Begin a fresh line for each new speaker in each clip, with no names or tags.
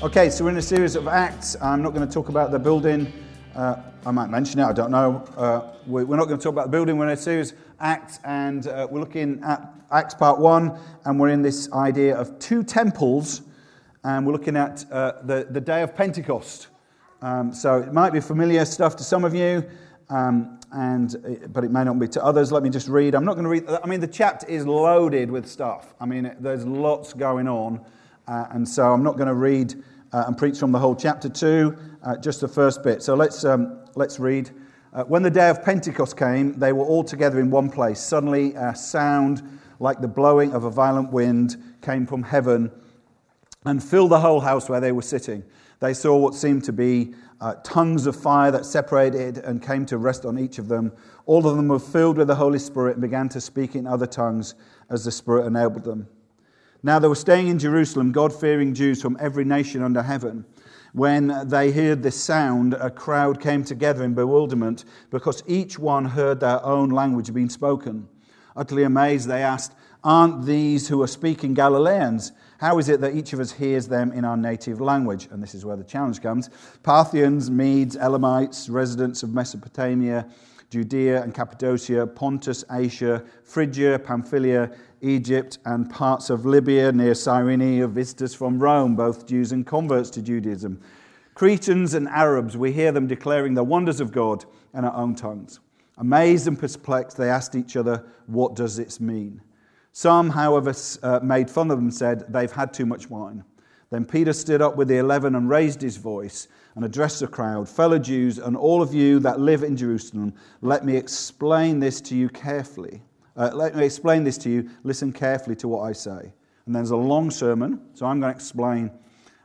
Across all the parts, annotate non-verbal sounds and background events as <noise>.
Okay, so we're in a series of acts. I'm not going to talk about the building. Uh, I might mention it, I don't know. Uh, we, are not going to talk about the building. We're in a series of acts, and uh, we're looking at Acts part one, and we're in this idea of two temples, and we're looking at uh, the, the day of Pentecost. Um, so it might be familiar stuff to some of you, um, and, uh, but it may not be to others. Let me just read. I'm not going to read, I mean, the chapter is loaded with stuff. I mean, there's lots going on. Uh, and so I'm not going to read uh, and preach from the whole chapter 2, uh, just the first bit. So let's, um, let's read. When the day of Pentecost came, they were all together in one place. Suddenly, a sound like the blowing of a violent wind came from heaven and filled the whole house where they were sitting. They saw what seemed to be uh, tongues of fire that separated and came to rest on each of them. All of them were filled with the Holy Spirit and began to speak in other tongues as the Spirit enabled them. Now they were staying in Jerusalem, God fearing Jews from every nation under heaven. When they heard this sound, a crowd came together in bewilderment because each one heard their own language being spoken. Utterly amazed, they asked, Aren't these who are speaking Galileans? How is it that each of us hears them in our native language? And this is where the challenge comes Parthians, Medes, Elamites, residents of Mesopotamia, Judea and Cappadocia, Pontus, Asia, Phrygia, Pamphylia Egypt, and parts of Libya near Cyrene of visitors from Rome, both Jews and converts to Judaism. Cretans and Arabs, we hear them declaring the wonders of God in our own tongues. Amazed and perplexed, they asked each other, What does this mean? Some, however, uh, made fun of them and said, They've had too much wine. Then Peter stood up with the eleven and raised his voice and addressed the crowd Fellow Jews, and all of you that live in Jerusalem, let me explain this to you carefully. Uh, let me explain this to you. Listen carefully to what I say. And there's a long sermon, so I'm going to explain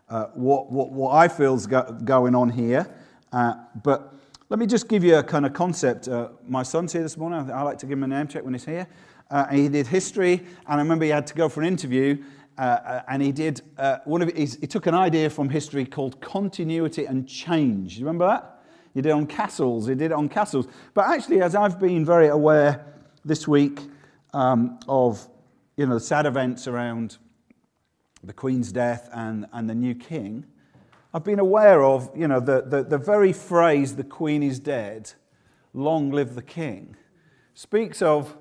uh, what, what, what I feel is go- going on here. Uh, but let me just give you a kind of concept. Uh, my son's here this morning. I like to give him a name check when he's here. Uh, he did history, and I remember he had to go for an interview. Uh, and he did one of his, he took an idea from history called continuity and change. You remember that? He did on castles. He did on castles. But actually, as I've been very aware this week um, of you know, the sad events around the Queen's death and, and the new king, I've been aware of you know, the, the, the very phrase, the Queen is dead, long live the king, speaks of,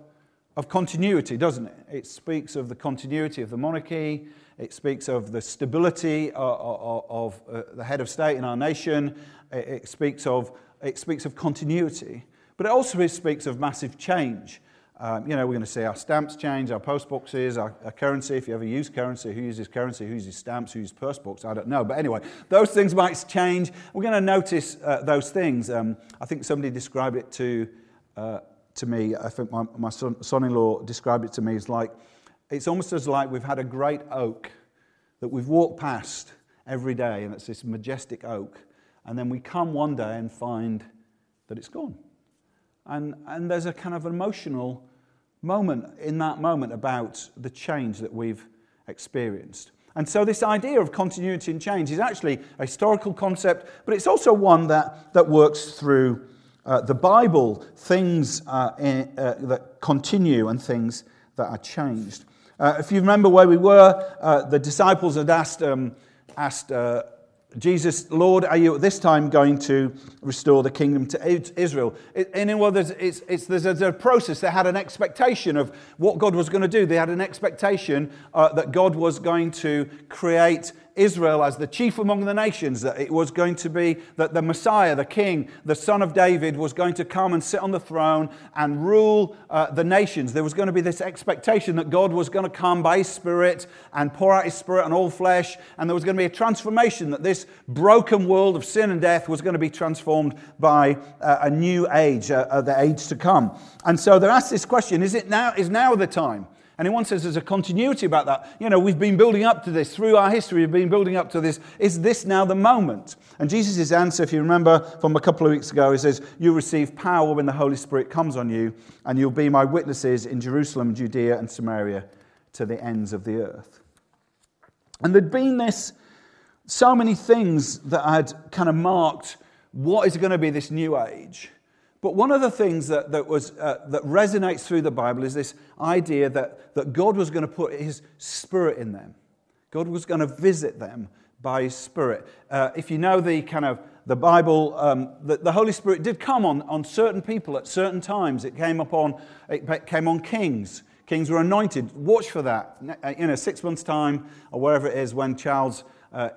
of continuity, doesn't it? It speaks of the continuity of the monarchy, it speaks of the stability of, of, of uh, the head of state in our nation, it, it, speaks of, it speaks of continuity, but it also speaks of massive change. Um, you know, we're going to see our stamps change, our post boxes, our, our, currency. If you ever use currency, who uses currency, who uses stamps, who uses post books, I don't know. But anyway, those things might change. We're going to notice uh, those things. Um, I think somebody described it to, uh, to me. I think my, my son, son-in-law described it to me as like, it's almost as like we've had a great oak that we've walked past every day, and it's this majestic oak. And then we come one day and find that it's gone. And, and there's a kind of emotional moment in that moment about the change that we've experienced. And so, this idea of continuity and change is actually a historical concept, but it's also one that, that works through uh, the Bible things uh, in, uh, that continue and things that are changed. Uh, if you remember where we were, uh, the disciples had asked, um, asked uh, Jesus, Lord, are you at this time going to restore the kingdom to Israel? In other words, it's, it's, there's a process. They had an expectation of what God was going to do. They had an expectation uh, that God was going to create Israel as the chief among the nations, that it was going to be that the Messiah, the King, the Son of David, was going to come and sit on the throne and rule uh, the nations. There was going to be this expectation that God was going to come by His Spirit and pour out His Spirit on all flesh, and there was going to be a transformation, that this broken world of sin and death was going to be transformed by uh, a new age, uh, the age to come. And so they're asked this question is, it now, is now the time? And in one sense, there's a continuity about that. You know, we've been building up to this through our history, we've been building up to this. Is this now the moment? And Jesus' answer, if you remember from a couple of weeks ago, he says, You'll receive power when the Holy Spirit comes on you, and you'll be my witnesses in Jerusalem, Judea, and Samaria to the ends of the earth. And there'd been this, so many things that had kind of marked what is going to be this new age. But one of the things that, that, was, uh, that resonates through the Bible is this idea that, that God was going to put his spirit in them. God was going to visit them by his spirit. Uh, if you know the kind of the Bible, um, the, the, Holy Spirit did come on, on certain people at certain times. It came upon, it came on kings. Kings were anointed. Watch for that. In a six months' time, or wherever it is, when Charles uh,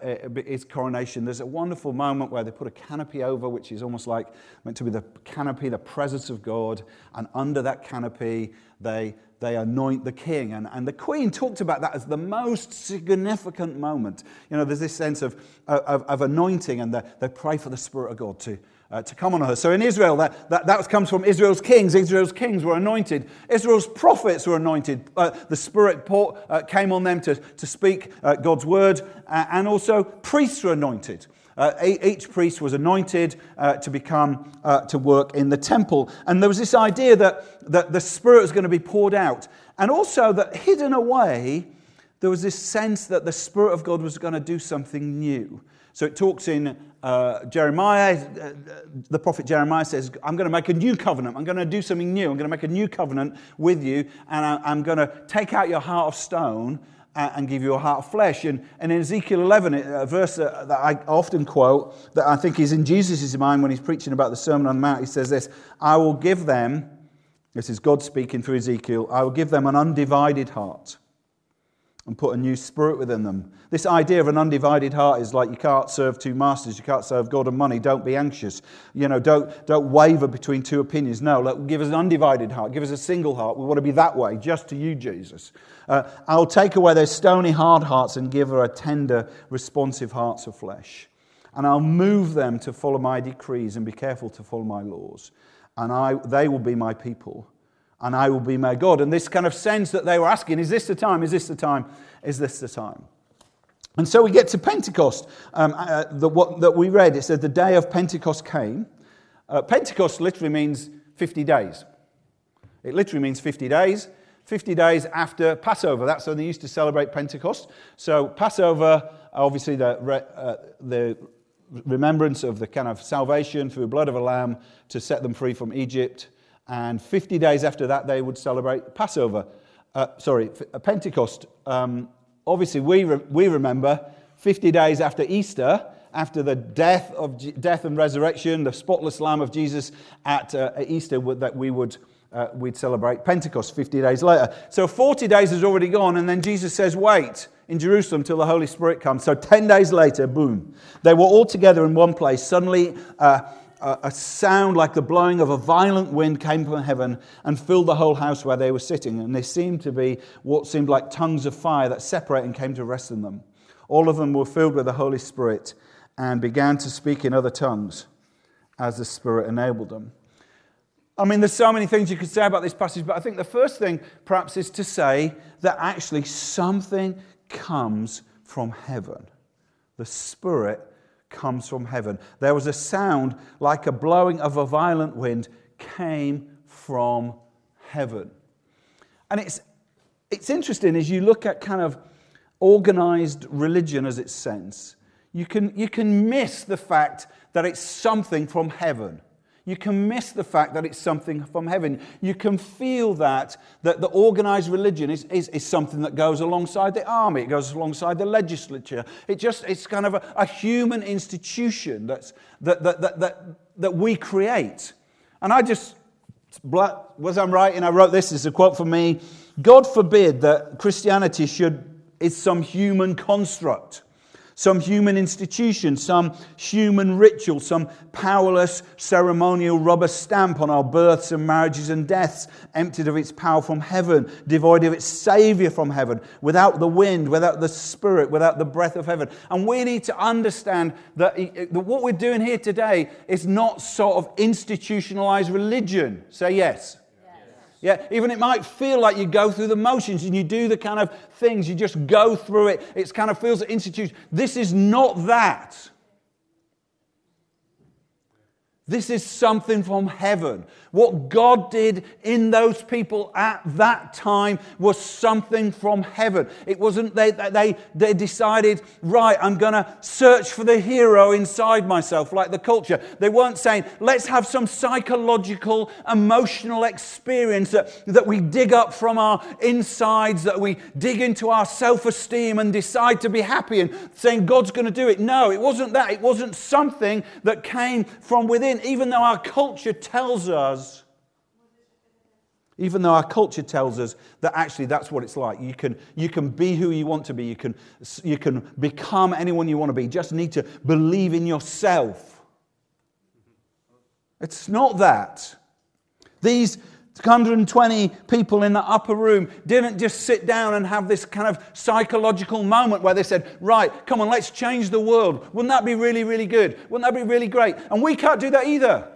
his coronation, there's a wonderful moment where they put a canopy over, which is almost like meant to be the canopy, the presence of God. And under that canopy, they, they anoint the king. And, and the queen talked about that as the most significant moment. You know, there's this sense of, of, of anointing, and they, they pray for the Spirit of God to, uh, to come on her. So in Israel, that, that, that comes from Israel's kings. Israel's kings were anointed. Israel's prophets were anointed. Uh, the Spirit uh, came on them to, to speak uh, God's word, uh, and also priests were anointed. Uh, each priest was anointed to become, to work in the temple. And there was this idea that, that the Spirit was going to be poured out. And also that hidden away, there was this sense that the Spirit of God was going to do something new. So it talks in uh, Jeremiah, uh, the prophet Jeremiah says, I'm going to make a new covenant. I'm going to do something new. I'm going to make a new covenant with you, and I, am going to take out your heart of stone and give you a heart of flesh. And, and in Ezekiel 11, a verse that, that I often quote, that I think is in Jesus' mind when he's preaching about the Sermon on the Mount, he says this I will give them, this is God speaking through Ezekiel, I will give them an undivided heart and put a new spirit within them. This idea of an undivided heart is like you can't serve two masters, you can't serve God and money. Don't be anxious. You know, don't, don't waver between two opinions. No, give us an undivided heart, give us a single heart. We want to be that way, just to you, Jesus. Uh, I'll take away their stony, hard hearts and give her a tender, responsive hearts of flesh. And I'll move them to follow my decrees and be careful to follow my laws. And I, they will be my people and I will be my God. And this kind of sense that they were asking, is this the time? Is this the time? Is this the time? And so we get to Pentecost, um, uh, the, what, that we read. It said the day of Pentecost came. Uh, Pentecost literally means 50 days. It literally means 50 days. 50 days after Passover. That's when they used to celebrate Pentecost. So, Passover, obviously, the, uh, the remembrance of the kind of salvation through the blood of a lamb to set them free from Egypt. And 50 days after that, they would celebrate Passover. Uh, sorry, Pentecost. Um, obviously, we, re- we remember 50 days after Easter, after the death, of G- death and resurrection, the spotless Lamb of Jesus at, uh, at Easter, that we would uh, we'd celebrate Pentecost 50 days later. So 40 days has already gone, and then Jesus says, Wait in Jerusalem till the Holy Spirit comes. So 10 days later, boom, they were all together in one place. Suddenly, uh, a sound like the blowing of a violent wind came from heaven and filled the whole house where they were sitting. And they seemed to be what seemed like tongues of fire that separated and came to rest on them. All of them were filled with the Holy Spirit and began to speak in other tongues as the Spirit enabled them. I mean, there's so many things you could say about this passage, but I think the first thing perhaps is to say that actually something comes from heaven. The Spirit comes from heaven. There was a sound like a blowing of a violent wind came from heaven. And it's, it's interesting as you look at kind of organized religion as its sense, you can, you can miss the fact that it's something from heaven you can miss the fact that it's something from heaven. You can feel that, that the organized religion is, is, is something that goes alongside the army, it goes alongside the legislature. It just, it's kind of a, a human institution that's, that, that, that, that, that we create. And I just, was I'm writing, I wrote this, is a quote from me God forbid that Christianity should, is some human construct some human institution, some human ritual, some powerless ceremonial rubber stamp on our births and marriages and deaths, emptied of its power from heaven, devoid of its Savior from heaven, without the wind, without the Spirit, without the breath of heaven. And we need to understand that, what we're doing here today is not sort of institutionalized religion. Say yes. Yeah, even it might feel like you go through the motions and you do the kind of things, you just go through it. It kind of feels like institution. This is not that. This is something from heaven. What God did in those people at that time was something from heaven. It wasn't they, they, they decided, right, I'm going to search for the hero inside myself, like the culture. They weren't saying, let's have some psychological, emotional experience that, that we dig up from our insides, that we dig into our self esteem and decide to be happy and saying God's going to do it. No, it wasn't that. It wasn't something that came from within even though our culture tells us, even though our culture tells us that actually that's what it's like. You can, you can be who you want to be, you can, you can become anyone you want to be. You just need to believe in yourself. It's not that. These 120 people in the upper room didn't just sit down and have this kind of psychological moment where they said, Right, come on, let's change the world. Wouldn't that be really, really good? Wouldn't that be really great? And we can't do that either.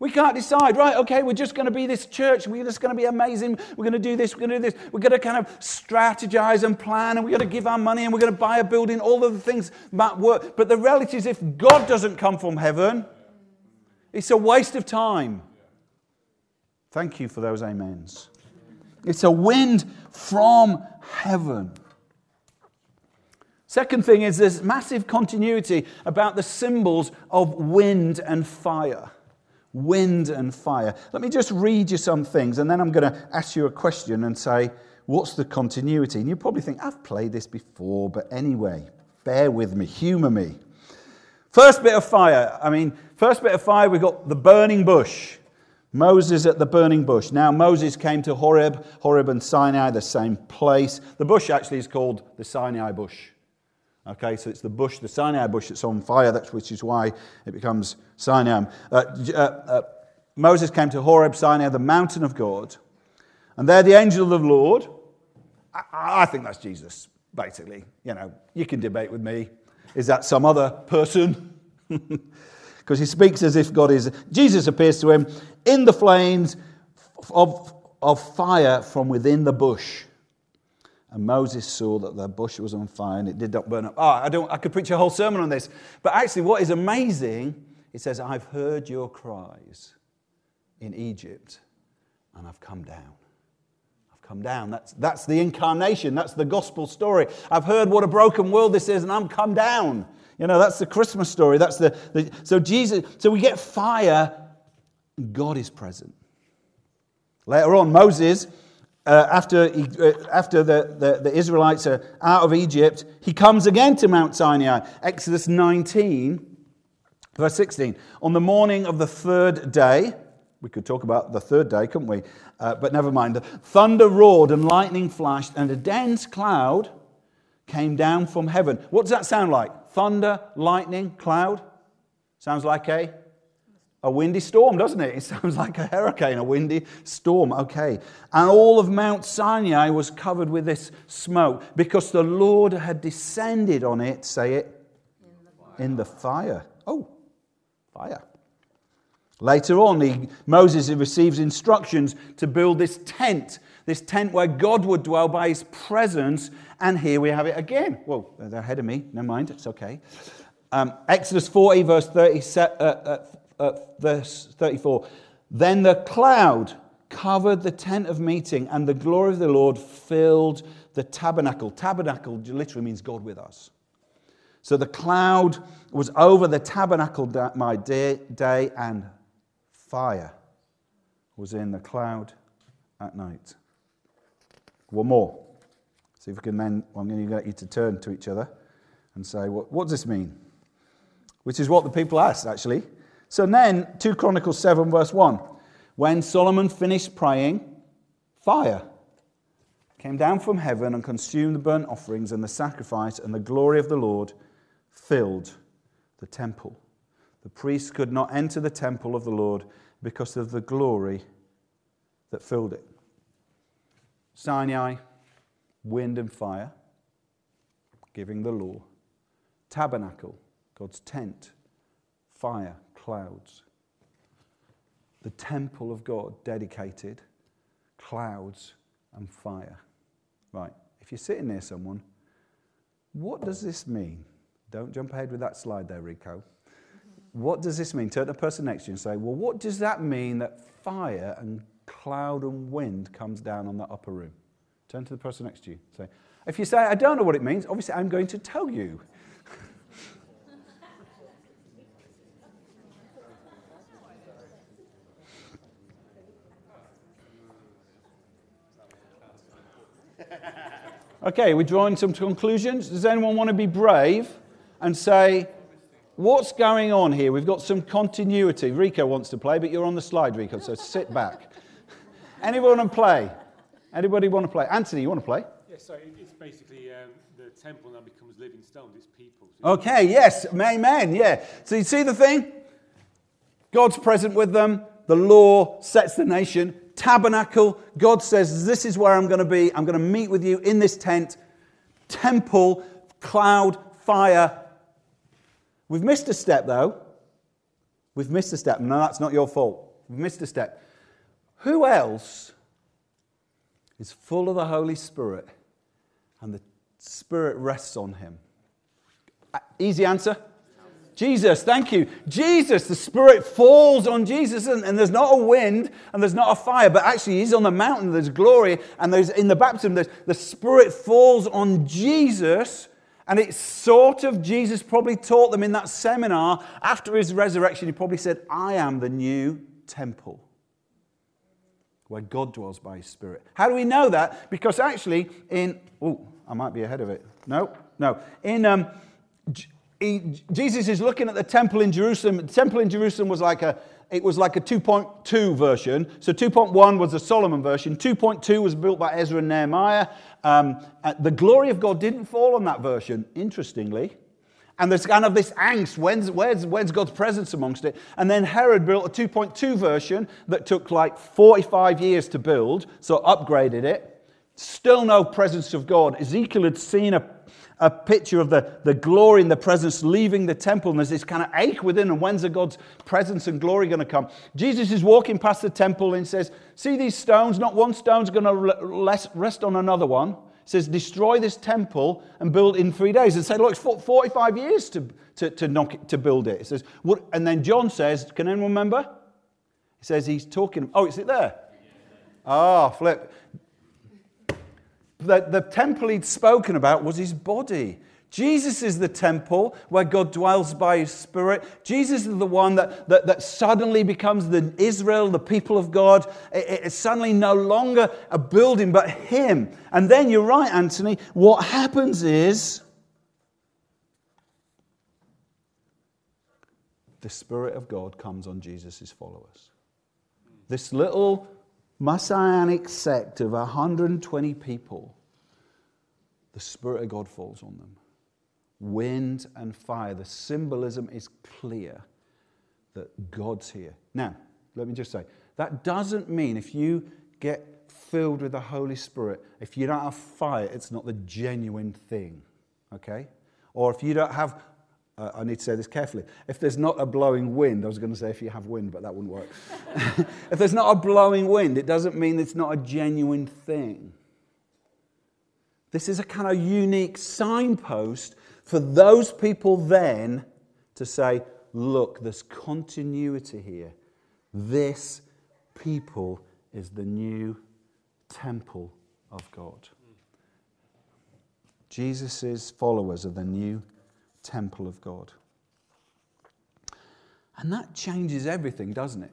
We can't decide, right, okay, we're just going to be this church. We're just going to be amazing. We're going to do this. We're going to do this. We're going to kind of strategize and plan and we're going to give our money and we're going to buy a building. All of the things that work. But the reality is, if God doesn't come from heaven, it's a waste of time. Thank you for those amens. It's a wind from heaven. Second thing is there's massive continuity about the symbols of wind and fire. Wind and fire. Let me just read you some things and then I'm going to ask you a question and say, what's the continuity? And you probably think, I've played this before, but anyway, bear with me, humor me. First bit of fire. I mean, first bit of fire, we've got the burning bush. Moses at the burning bush. Now, Moses came to Horeb, Horeb and Sinai, the same place. The bush actually is called the Sinai bush. Okay, so it's the bush, the Sinai bush that's on fire, that's, which is why it becomes Sinai. Uh, uh, uh, Moses came to Horeb, Sinai, the mountain of God. And there the angel of the Lord, I, I think that's Jesus, basically. You know, you can debate with me. Is that some other person? <laughs> because he speaks as if God is. Jesus appears to him in the flames of, of fire from within the bush. And Moses saw that the bush was on fire and it did not burn up. Oh, I, don't, I could preach a whole sermon on this. But actually, what is amazing, it says, I've heard your cries in Egypt and I've come down. I've come down. That's, that's the incarnation. That's the gospel story. I've heard what a broken world this is and I'm come down. You know, that's the Christmas story. That's the, the so Jesus, so we get fire, God is present. Later on, Moses, uh, after, he, uh, after the, the, the Israelites are out of Egypt, he comes again to Mount Sinai. Exodus 19, verse 16. On the morning of the third day, we could talk about the third day, couldn't we? Uh, but never mind. Thunder roared and lightning flashed, and a dense cloud came down from heaven. What does that sound like? Thunder, lightning, cloud. Sounds like a, a windy storm, doesn't it? <laughs> It sounds like a hurricane, a windy storm. Okay. And all of Mount Sinai was covered with this smoke because the Lord had descended on it, say it, in the, in the fire. Oh, fire. Later on, he, Moses receives instructions to build this tent, this tent where God would dwell by his presence and here we have it again. Well, they're ahead of me. Never mind. It's okay. Um, Exodus 40, verse, 30, uh, uh, uh, verse 34. Then the cloud covered the tent of meeting, and the glory of the Lord filled the tabernacle. Tabernacle literally means God with us. So the cloud was over the tabernacle that my day, day, and fire was in the cloud at night. One more. See if we can then, I'm going to get you to turn to each other and say, what, what does this mean? Which is what the people asked, actually. So then, 2 Chronicles 7, verse 1. When Solomon finished praying, fire came down from heaven and consumed the burnt offerings and the sacrifice, and the glory of the Lord filled the temple. The priests could not enter the temple of the Lord because of the glory that filled it. Sinai, wind and fire, giving the law. Tabernacle, God's tent, fire, clouds. The temple of God, dedicated, clouds and fire. Right, if you're sitting near someone, what does this mean? Don't jump ahead with that slide there, Rico. What does this mean? Turn to the person next to you and say, Well, what does that mean that fire and cloud and wind comes down on the upper room? Turn to the person next to you. Say, if you say, I don't know what it means, obviously I'm going to tell you. <laughs> okay, we're drawing some conclusions. Does anyone want to be brave and say, What's going on here? We've got some continuity. Rico wants to play, but you're on the slide, Rico, so sit back. Anyone want to play? Anybody want to play? Anthony, you want to play?
Yeah, so it's basically um, the temple now becomes living stones. It's people.
Okay, yes, amen, yeah. So you see the thing? God's present with them. The law sets the nation. Tabernacle, God says, This is where I'm going to be. I'm going to meet with you in this tent. Temple, cloud, fire, We've missed a step, though. We've missed a step. No, that's not your fault. We've missed a step. Who else is full of the Holy Spirit and the Spirit rests on him? Uh, easy answer. Jesus, thank you. Jesus, the Spirit falls on Jesus, and, and, there's not a wind and there's not a fire, but actually, He's on the mountain, there's glory, and there's in the baptism, there's, the Spirit falls on Jesus, and it's sort of, Jesus probably taught them in that seminar after his resurrection. He probably said, I am the new temple where God dwells by his Spirit. How do we know that? Because actually, in, oh, I might be ahead of it. No, no. In, um, he, Jesus is looking at the temple in Jerusalem. The temple in Jerusalem was like a, it was like a 2.2 version. So 2.1 was the Solomon version. 2.2 was built by Ezra and Nehemiah. Um, uh, the glory of God didn't fall on that version, interestingly. And there's kind of this angst when's, where's, where's God's presence amongst it? And then Herod built a 2.2 version that took like 45 years to build, so upgraded it. Still no presence of God. Ezekiel had seen a a picture of the, the glory and the presence leaving the temple. And there's this kind of ache within, and when's God's presence and glory going to come? Jesus is walking past the temple and says, See these stones? Not one stone's going to rest on another one. Says, Destroy this temple and build in three days. And say, Look, it's 45 years to, to, to, knock it, to build it. He says, what? And then John says, Can anyone remember? He says, He's talking. Oh, is it there? Ah, oh, flip the, the temple he'd spoken about was his body. Jesus is the temple where God dwells by his spirit. Jesus is the one that, that, that suddenly becomes the Israel, the people of God. It, it's suddenly no longer a building, but him. And then you're right, Anthony. What happens is the Spirit of God comes on Jesus' followers. This little messianic sect of 120 people, the Spirit of God falls on them. Wind and fire. The symbolism is clear that God's here. Now, let me just say that doesn't mean if you get filled with the Holy Spirit, if you don't have fire, it's not the genuine thing. Okay? Or if you don't have uh, I need to say this carefully. If there's not a blowing wind, I was going to say if you have wind, but that wouldn't work. <laughs> if there's not a blowing wind, it doesn't mean it's not a genuine thing. This is a kind of unique signpost for those people then to say, look, there's continuity here. This people is the new temple of God. Jesus' followers are the new temple of God. And that changes everything, doesn't it?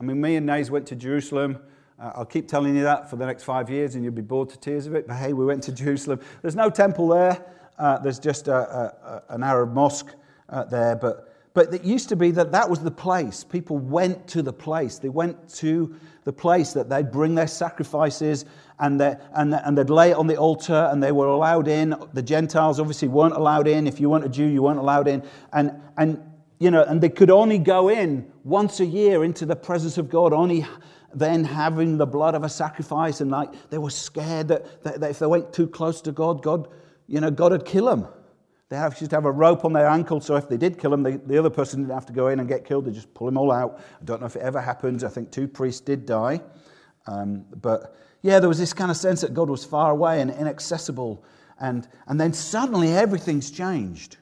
I mean, me and Nays went to Jerusalem. Uh, I'll keep telling you that for the next five years, and you'll be bored to tears of it. But hey, we went to <laughs> Jerusalem. There's no temple there. Uh, there's just a, a, an Arab mosque uh, there. But, but it used to be that that was the place. People went to the place. They went to the place that they'd bring their sacrifices and, they, and, and they'd lay it on the altar and they were allowed in. The Gentiles obviously weren't allowed in. If you weren't a Jew, you weren't allowed in. And, and, you know, and they could only go in once a year into the presence of God, only then having the blood of a sacrifice. And like they were scared that, that, that if they went too close to God, God, you know, God would kill them. They have, used to have a rope on their ankle, so if they did kill him, they, the other person didn't have to go in and get killed. They just pull them all out. I don't know if it ever happened. I think two priests did die. Um, but yeah, there was this kind of sense that God was far away and inaccessible. And, and then suddenly everything's changed.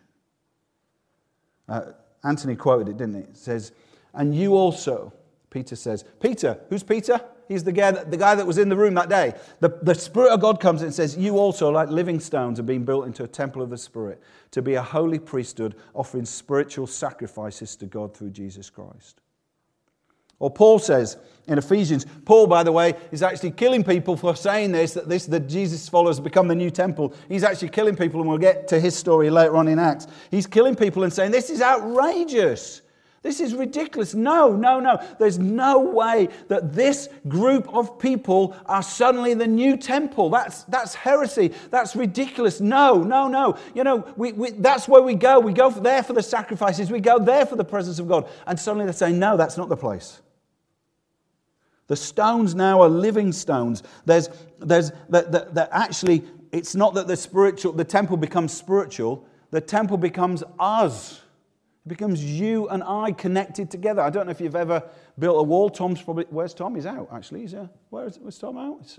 Uh, Anthony quoted it, didn't he? It says, And you also, Peter says, Peter, who's Peter? He's the guy, that, the guy that was in the room that day. The, the Spirit of God comes and says, You also, like living stones, are being built into a temple of the Spirit to be a holy priesthood, offering spiritual sacrifices to God through Jesus Christ. Or Paul says in Ephesians, Paul, by the way, is actually killing people for saying this, that this, that Jesus followers become the new temple. He's actually killing people, and we'll get to his story later on in Acts. He's killing people and saying, This is outrageous. This is ridiculous. No, no, no. There's no way that this group of people are suddenly the new temple. That's, that's heresy. That's ridiculous. No, no, no. You know, we, we, that's where we go. We go there for the sacrifices, we go there for the presence of God. And suddenly they say, no, that's not the place. The stones now are living stones. There's, there's, that, that, that actually, it's not that the spiritual, the temple becomes spiritual, the temple becomes us. Becomes you and I connected together. I don't know if you've ever built a wall. Tom's probably, where's Tom? He's out, actually. He's, uh, where's, where's Tom out?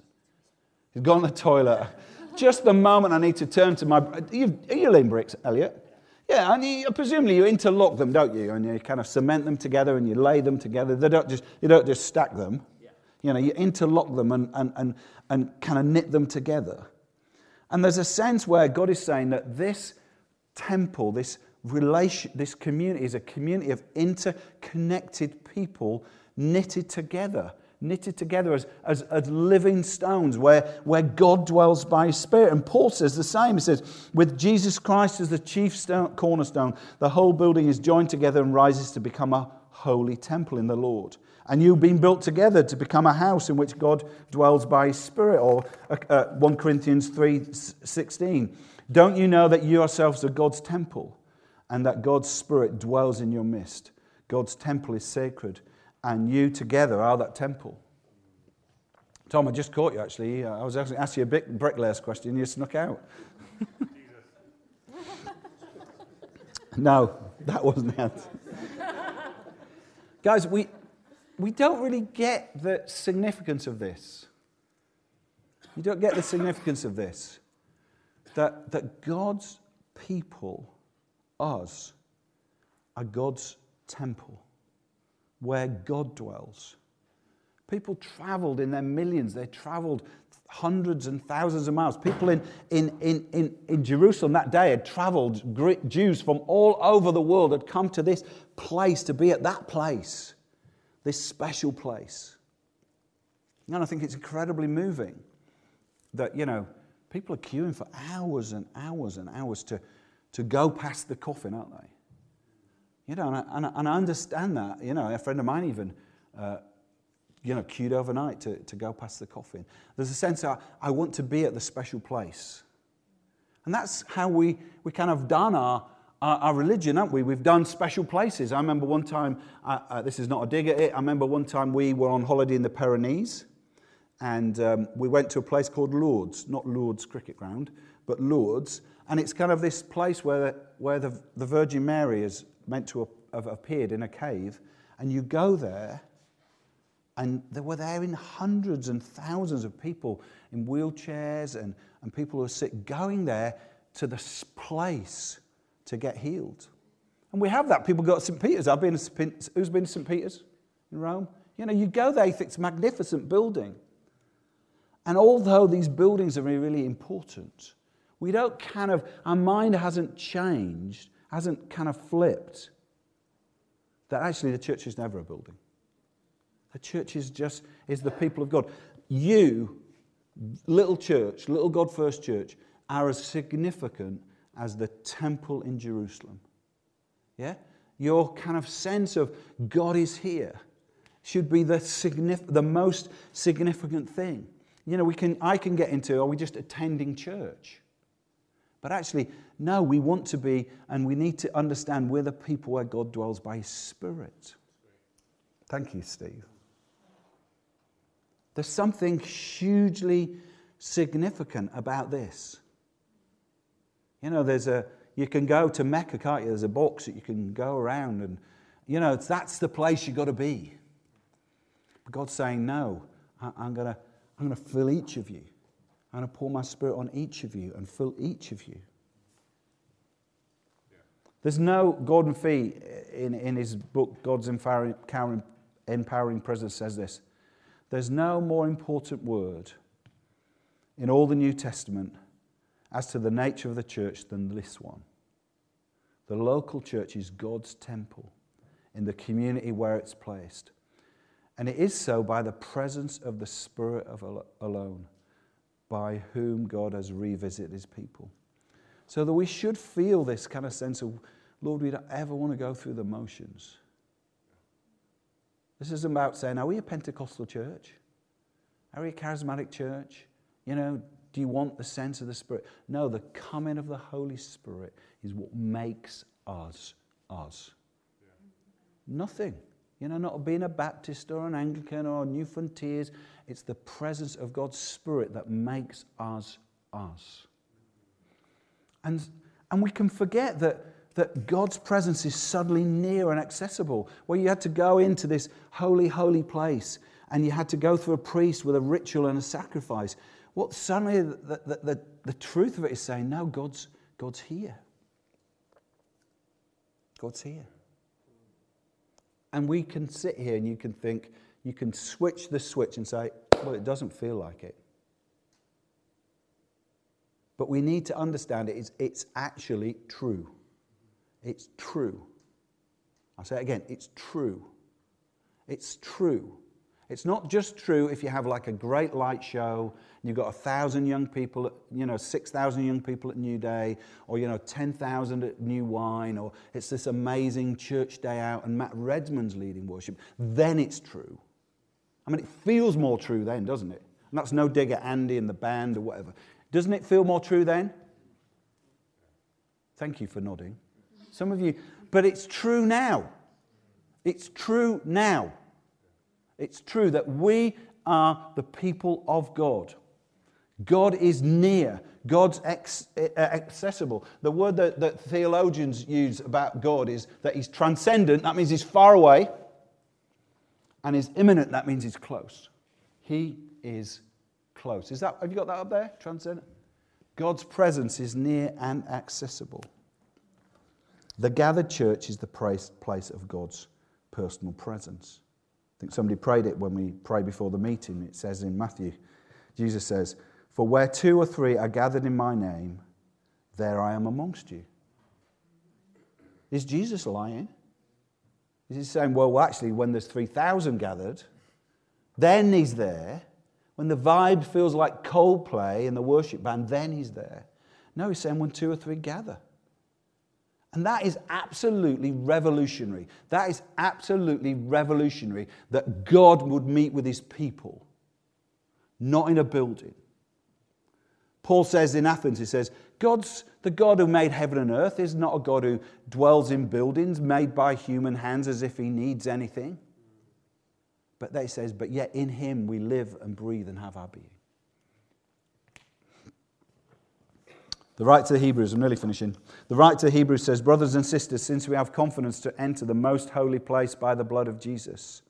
He's gone to the toilet. <laughs> Just the moment I need to turn to my. Are you, are you laying bricks, Elliot? Yeah, and you, presumably you interlock them, don't you? And you kind of cement them together and you lay them together. They don't just, you don't just stack them. Yeah. You know, you interlock them and, and, and, and kind of knit them together. And there's a sense where God is saying that this temple, this relation, this community is a community of interconnected people knitted together, knitted together as, as, as living stones where, where God dwells by His Spirit. And Paul says the same. He says, with Jesus Christ as the chief stone, cornerstone, the whole building is joined together and rises to become a holy temple in the Lord. And you've been built together to become a house in which God dwells by His Spirit. Or uh, uh 1 Corinthians 3 16. Don't you know that you yourselves are God's temple? And that God's Spirit dwells in your midst. God's temple is sacred, and you together are that temple. Tom, I just caught you actually. I was asking ask you a big bricklayer's question, you snuck out. <laughs> no, that wasn't answer. Guys, we, we don't really get the significance of this. You don't get the significance of this. That, that God's people us are God's temple where God dwells. People traveled in their millions, they traveled hundreds and thousands of miles. People in, in, in, in, in Jerusalem that day had traveled, Jews from all over the world had come to this place to be at that place, this special place. And I think it's incredibly moving that, you know, people are queuing for hours and hours and hours to, to go past the coffin, aren't they? You know, and I, and I, and I understand that. You know, a friend of mine even, uh, you know, queued overnight to, to go past the coffin. There's a sense that I want to be at the special place. And that's how we, we kind of done our, our, our religion, haven't we? We've done special places. I remember one time, uh, uh, this is not a dig at it, I remember one time we were on holiday in the Pyrenees and um, we went to a place called Lourdes, not Lord's Cricket Ground, but Lourdes. And it's kind of this place where, where the, the Virgin Mary is meant to have appeared in a cave. And you go there, and they were there in hundreds and thousands of people in wheelchairs and, and people who are sick going there to this place to get healed. And we have that. People go to St. Peter's. I've been to St. Who's been to St. Peter's in Rome? You know, you go there, you think it's a magnificent building. And although these buildings are really, really important, we don't kind of, our mind hasn't changed, hasn't kind of flipped. That actually the church is never a building. The church is just, is the people of God. You, little church, little God First Church, are as significant as the temple in Jerusalem. Yeah? your kind of sense of God is here should be the, signif- the most significant thing. You know, we can, I can get into, are we just attending church? But actually, no, we want to be, and we need to understand we're the people where God dwells by His Spirit. Thank you, Steve. There's something hugely significant about this. You know, there's a, you can go to Mecca, can't you? There's a box that you can go around, and, you know, that's the place you've got to be. But God's saying, no, I, I'm to I'm to fill each of you. Going to pour my spirit on each of you and fill each of you. There's no, Gordon Fee in, in his book, God's Empowering, Empowering Presence, says this There's no more important word in all the New Testament as to the nature of the church than this one. The local church is God's temple in the community where it's placed. And it is so by the presence of the Spirit of alone, by whom God has revisited his people. So that we should feel this kind of sense of, Lord, we don't ever want to go through the motions. This isn't about saying, are we a Pentecostal church? Are we a charismatic church? You know, do you want the sense of the Spirit? No, the coming of the Holy Spirit is what makes us us. Yeah. Nothing. You know, not being a Baptist or an Anglican or a Frontiers. It's the presence of God's Spirit that makes us us. And, and we can forget that, that God's presence is suddenly near and accessible, where you had to go into this holy, holy place and you had to go through a priest with a ritual and a sacrifice. What suddenly the, the, the, the truth of it is saying, no, God's, God's here. God's here. And we can sit here and you can think, you can switch the switch and say, well, it doesn't feel like it. But we need to understand it is it's actually true. It's true. I'll say it again, it's true. It's true. It's not just true if you have like a great light show and you've got a thousand young people, you know, 6,000 young people at New Day, or, you know, 10,000 at New Wine, or it's this amazing church day out and Matt Redman's leading worship. Then it's true. I mean, it feels more true then, doesn't it? And that's no dig at Andy and the band or whatever. Doesn't it feel more true then? Thank you for nodding. Some of you, but it's true now. It's true now. It's true that we are the people of God. God is near. God's ex- uh, accessible. The word that, that theologians use about God is that he's transcendent, that means he's far away, and he's immanent, that means he's close. He is close. Is that, have you got that up there? Transcendent? God's presence is near and accessible. The gathered church is the place, place of God's personal presence think somebody prayed it when we pray before the meeting. It says in Matthew, Jesus says, For where two or three are gathered in my name, there I am amongst you. Is Jesus lying? Is he saying, well, actually, when there's 3,000 gathered, then he's there. When the vibe feels like Coldplay in the worship band, then he's there. No, he's saying when two or three gather. And that is absolutely revolutionary. That is absolutely revolutionary that God would meet with his people, not in a building. Paul says in Athens, he says, God's the God who made heaven and earth is not a God who dwells in buildings made by human hands as if he needs anything. But they says, but yet in him we live and breathe and have our being. The right to the Hebrews, I'm nearly finishing. The right to the Hebrews says, Brothers and sisters, since we have confidence to enter the most holy place by the blood of Jesus,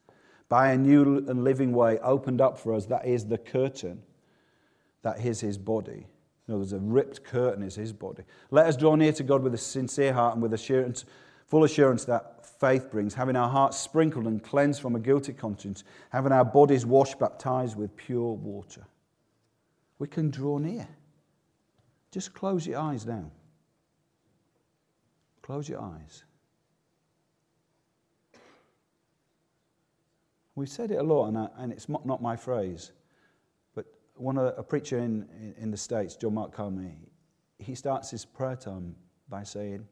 by a new and living way opened up for us, that is the curtain, that is his body. You know, there's a ripped curtain is his body. Let us draw near to God with a sincere heart and with assurance, full assurance that faith brings, having our hearts sprinkled and cleansed from a guilty conscience, having our bodies washed, baptized with pure water. We can draw near. Just close your eyes now. Close your eyes. We've said it a lot, and, I, and it's not my phrase, but one of, a preacher in, in, the States, John Mark Comer, he starts his prayer time by saying,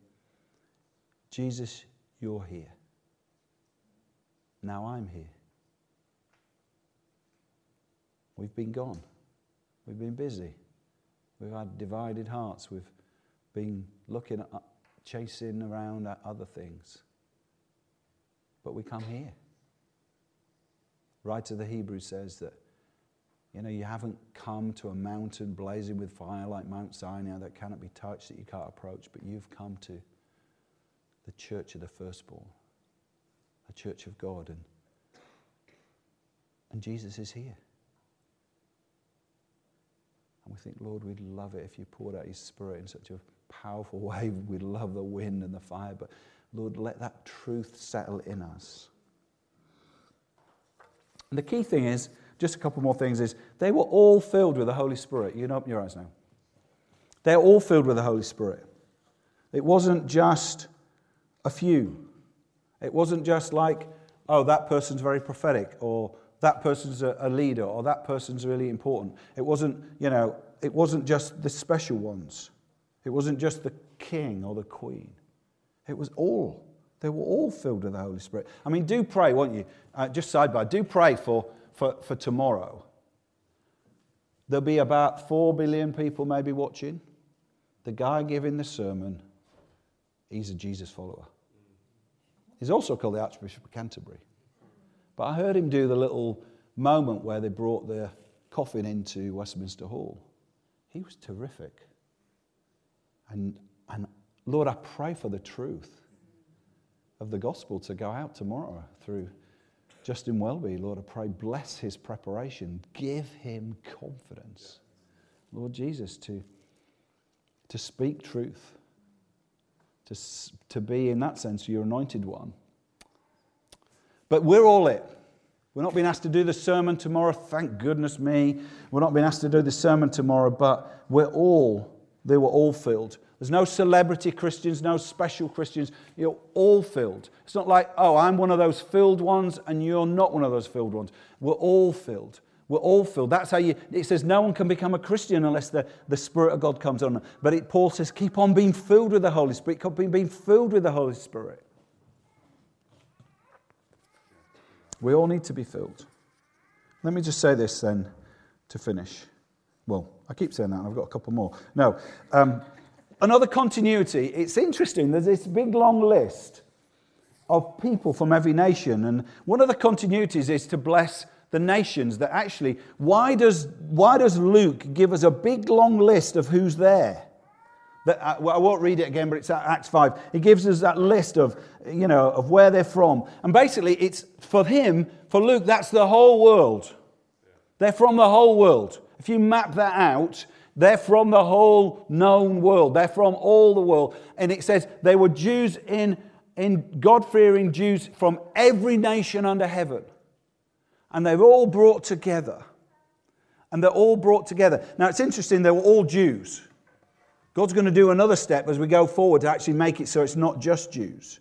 Jesus, You're here. Now I'm here. We've been gone. We've been busy. We've had divided hearts. We've been looking at, chasing around at other things. But we come here. Writer of the Hebrews says that, you know, you haven't come to a mountain blazing with fire like Mount Sinai that cannot be touched, that you can't approach, but you've come to the church of the firstborn, a church of God. And, and Jesus is here. And we think, Lord, we'd love it if you poured out your spirit in such a powerful <laughs> way. We'd love the wind and the fire. But Lord, let that truth settle in us. And the key thing is, just a couple more things, is they were all filled with the Holy Spirit. You can open your eyes now. They're all filled with the Holy Spirit. It wasn't just a few. It wasn't just like, oh, that person's very prophetic, or that person's a, a leader, or that person's really important. It wasn't, you know, it wasn't just the special ones. It wasn't just the king or the queen. It was all. They were all filled with the Holy Spirit. I mean, do pray, won't you? Uh, just sidebar, do pray for, for, for tomorrow. There'll be about 4 billion people maybe watching. The guy giving the sermon, he's a Jesus follower. He's also called the Archbishop of Canterbury. But I heard him do the little moment where they brought the coffin into Westminster Hall. He was terrific. And, and Lord, I pray for the truth of the gospel to go out tomorrow through Justin Welby. Lord, I pray, bless his preparation. Give him confidence. Lord Jesus, to, to speak truth, to, to be, in that sense, your anointed one. But we're all it. We're not being asked to do the sermon tomorrow, thank goodness me. We're not being asked to do the sermon tomorrow, but we're all, they were all filled there's no celebrity Christians, no special Christians. You're all filled. It's not like, oh, I'm one of those filled ones and you're not one of those filled ones. We're all filled. We're all filled. That's how you, it says no one can become a Christian unless the, the Spirit of God comes on. Them. But it, Paul says, keep on being filled with the Holy Spirit. Keep on being filled with the Holy Spirit. We all need to be filled. Let me just say this then to finish. Well, I keep saying that, and I've got a couple more. No. Um, Another continuity, it's interesting, there's this big long list of people from every nation. And one of the continuities is to bless the nations. That actually, why does, why does Luke give us a big long list of who's there? That, uh, well, I won't read it again, but it's Acts 5. He gives us that list of, you know, of where they're from. And basically, it's for him, for Luke, that's the whole world. They're from the whole world. If you map that out, they're from the whole known world. They're from all the world. And it says they were Jews in, in God fearing Jews from every nation under heaven. And they were all brought together. And they're all brought together. Now it's interesting, they were all Jews. God's going to do another step as we go forward to actually make it so it's not just Jews.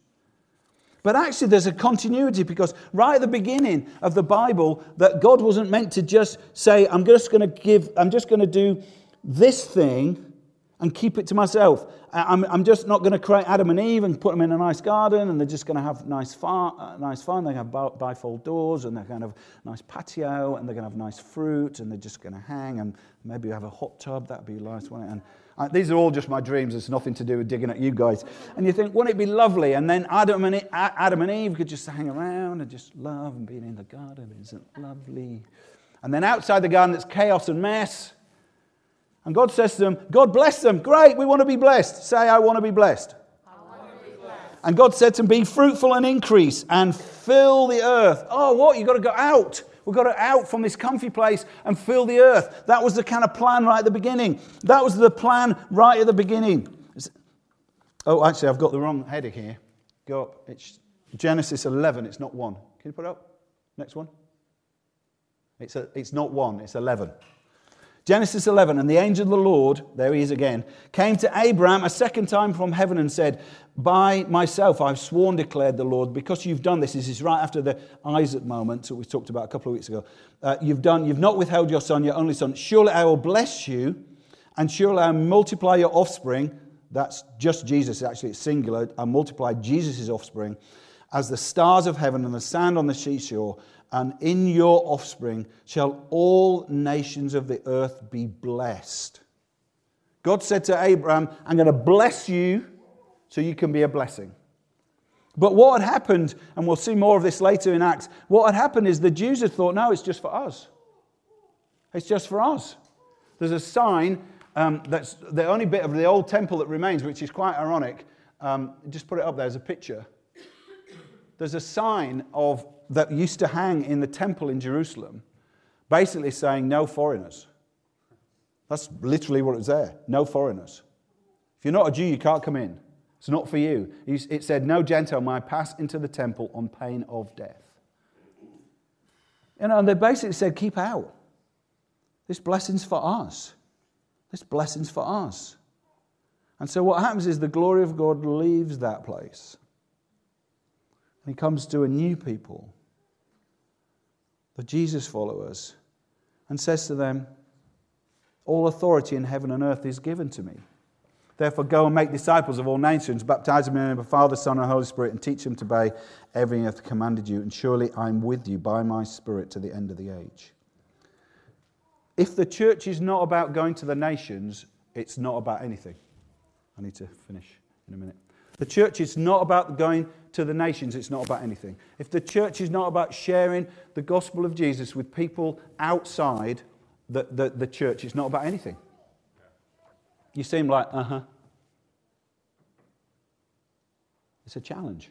But actually, there's a continuity because right at the beginning of the Bible, that God wasn't meant to just say, I'm just going to give, I'm just going to do this thing and keep it to myself. I'm, I'm just not going to create Adam and Eve and put them in a nice garden and they're just going to have nice, far, uh, nice fun. To have bifold doors and they're going to have a nice patio and they're going to have nice fruit and they're just going to hang and maybe have a hot tub. That'd be nice, wouldn't it? And these are all just my dreams. It's nothing to do with digging at you guys. And you think, wouldn't it be lovely? And then Adam and, Adam and Eve could just hang around and just love and being in the garden. Isn't lovely? And then outside the garden, it's chaos and mess. And God says to them, God bless them. Great, we want to be blessed. Say, I want to be blessed. And God said to them, Be fruitful and increase and fill the earth. Oh, what? You've got to go out. We've got to out from this comfy place and fill the earth. That was the kind of plan right at the beginning. That was the plan right at the beginning. Oh, actually, I've got the wrong heading here. Go up. It's Genesis 11. It's not 1. Can you put it up? Next one. It's, a, it's not 1, it's 11. Genesis 11, and the angel of the Lord, there he is again, came to Abraham a second time from heaven and said, By myself I've sworn, declared the Lord, because you've done this. This is right after the Isaac moment that we talked about a couple of weeks ago. Uh, you've done, you've not withheld your son, your only son. Surely I will bless you, and surely I will multiply your offspring that's just Jesus, actually it's singular, and multiply Jesus' offspring as the stars of heaven and the sand on the seashore, and in your offspring shall all nations of the earth be blessed. God said to Abraham, I'm going to bless you so you can be a blessing. But what had happened, and we'll see more of this later in Acts, what had happened is the Jews had thought, no, it's just for us. It's just for us. There's a sign um, that's the only bit of the old temple that remains, which is quite ironic. Um, just put it up there as a picture. There's a sign of that used to hang in the temple in Jerusalem, basically saying no foreigners. That's literally what it was there. No foreigners. If you're not a Jew, you can't come in. It's not for you. It said, No Gentile may pass into the temple on pain of death. You know, and they basically said, Keep out. This blessing's for us. This blessing's for us. And so what happens is the glory of God leaves that place. And he comes to a new people, the Jesus followers, and says to them, All authority in heaven and earth is given to me. Therefore, go and make disciples of all nations, baptize them in the name of the Father, Son, and Holy Spirit, and teach them to obey everything I have commanded you. And surely I'm with you by my Spirit to the end of the age. If the church is not about going to the nations, it's not about anything. I need to finish in a minute. The church is not about going to the nations, it's not about anything. If the church is not about sharing the gospel of Jesus with people outside the, the, the church, it's not about anything. You seem like, uh huh. It's a challenge.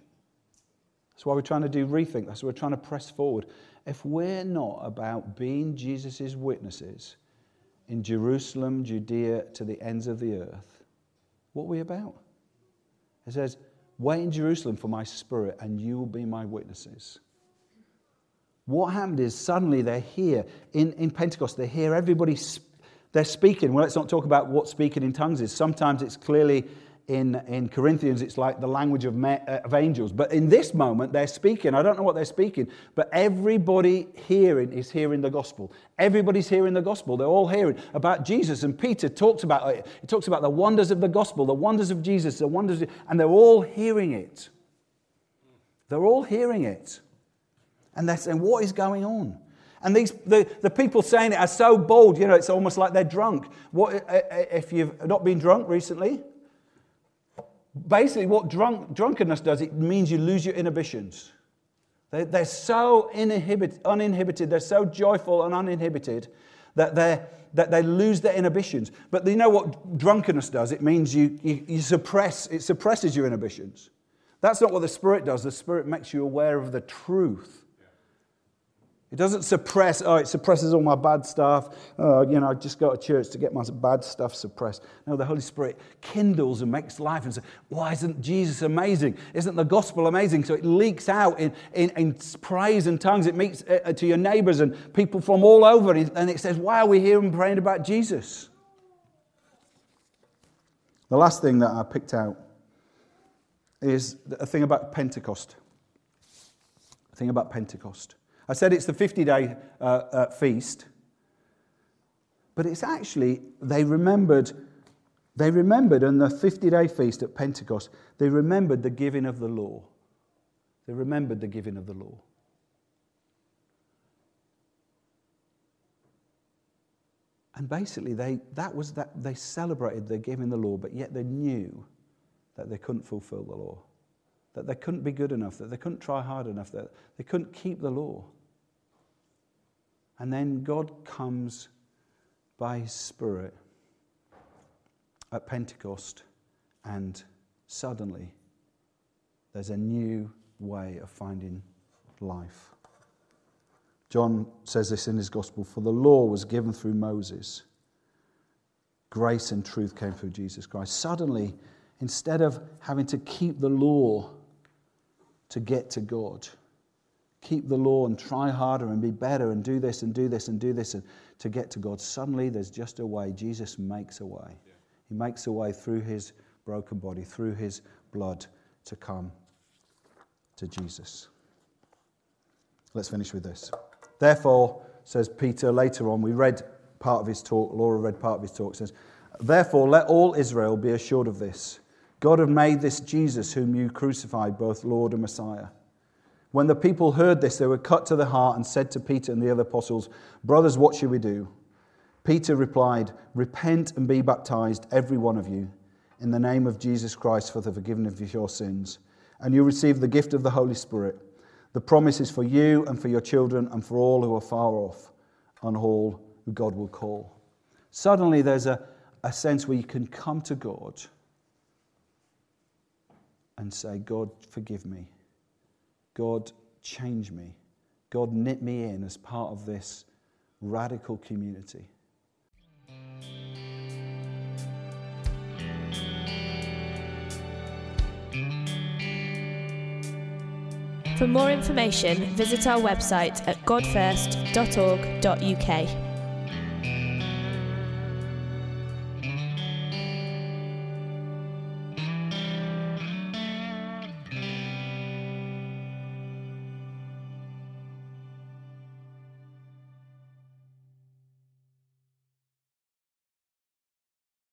That's why we're trying to do rethink. That's why we're trying to press forward if we're not about being Jesus' witnesses in Jerusalem, Judea, to the ends of the earth, what are we about? It says, Wait in Jerusalem for my spirit, and you will be my witnesses. What happened is suddenly they're here in, in Pentecost, they hear everybody, they're speaking. Well, let's not talk about what speaking in tongues is. Sometimes it's clearly in, in Corinthians, it's like the language of, uh, of angels. But in this moment, they're speaking. I don't know what they're speaking, but everybody hearing is hearing the gospel. Everybody's hearing the gospel. They're all hearing about Jesus. And Peter talks about it. He talks about the wonders of the gospel, the wonders of Jesus, the wonders, of, and they're all hearing it. They're all hearing it. And they're saying, What is going on? And these, the, the people saying it are so bold, you know, it's almost like they're drunk. What, uh, uh, if you've not been drunk recently, basically, what drunk, drunkenness does, it means you lose your inhibitions. They, they're so uninhibited, uninhibited, they're so joyful and uninhibited that, they that they lose their inhibitions. But you know what drunkenness does? It means you, you, you suppress, it suppresses your inhibitions. That's not what the Spirit does. The Spirit makes you aware of the truth. It doesn't suppress, oh, it suppresses all my bad stuff. Oh, you know, I just go to church to get my bad stuff suppressed. No, the Holy Spirit kindles and makes life and says, why isn't Jesus amazing? Isn't the gospel amazing? So it leaks out in, in, in praise and tongues. It meets uh, to your neighbors and people from all over. And it says, why are we here and praying about Jesus? The last thing that I picked out is a thing about Pentecost. A thing about Pentecost. I said it's the 50 day uh, uh, feast, but it's actually, they remembered, they remembered on the 50 day feast at Pentecost, they remembered the giving of the law. They remembered the giving of the law. And basically, they, that was that they celebrated the giving the law, but yet they knew that they couldn't fulfill the law, that they couldn't be good enough, that they couldn't try hard enough, that they couldn't keep the law. And then God comes by His Spirit at Pentecost, and suddenly there's a new way of finding life. John says this in his gospel For the law was given through Moses, grace and truth came through Jesus Christ. Suddenly, instead of having to keep the law to get to God, keep the law and try harder and be better and do this and do this and do this and to get to God, suddenly there's just a way. Jesus makes a way. Yeah. He makes a way through his broken body, through his blood to come to Jesus. Let's finish with this. Therefore, says Peter later on, we read part of his talk, Laura read part of his talk, says, Therefore, let all Israel be assured of this God have made this Jesus, whom you crucified, both Lord and Messiah. When the people heard this, they were cut to the heart and said to Peter and the other apostles, Brothers, what shall we do? Peter replied, Repent and be baptized, every one of you, in the name of Jesus Christ for the forgiveness of your sins, and you receive the gift of the Holy Spirit. The promise is for you and for your children and for all who are far off, and all who God will call. Suddenly, there's a, a sense where you can come to God and say, God, forgive me. God, change me. God, knit me in as part of this radical community.
For more information, visit our website at godfirst.org.uk.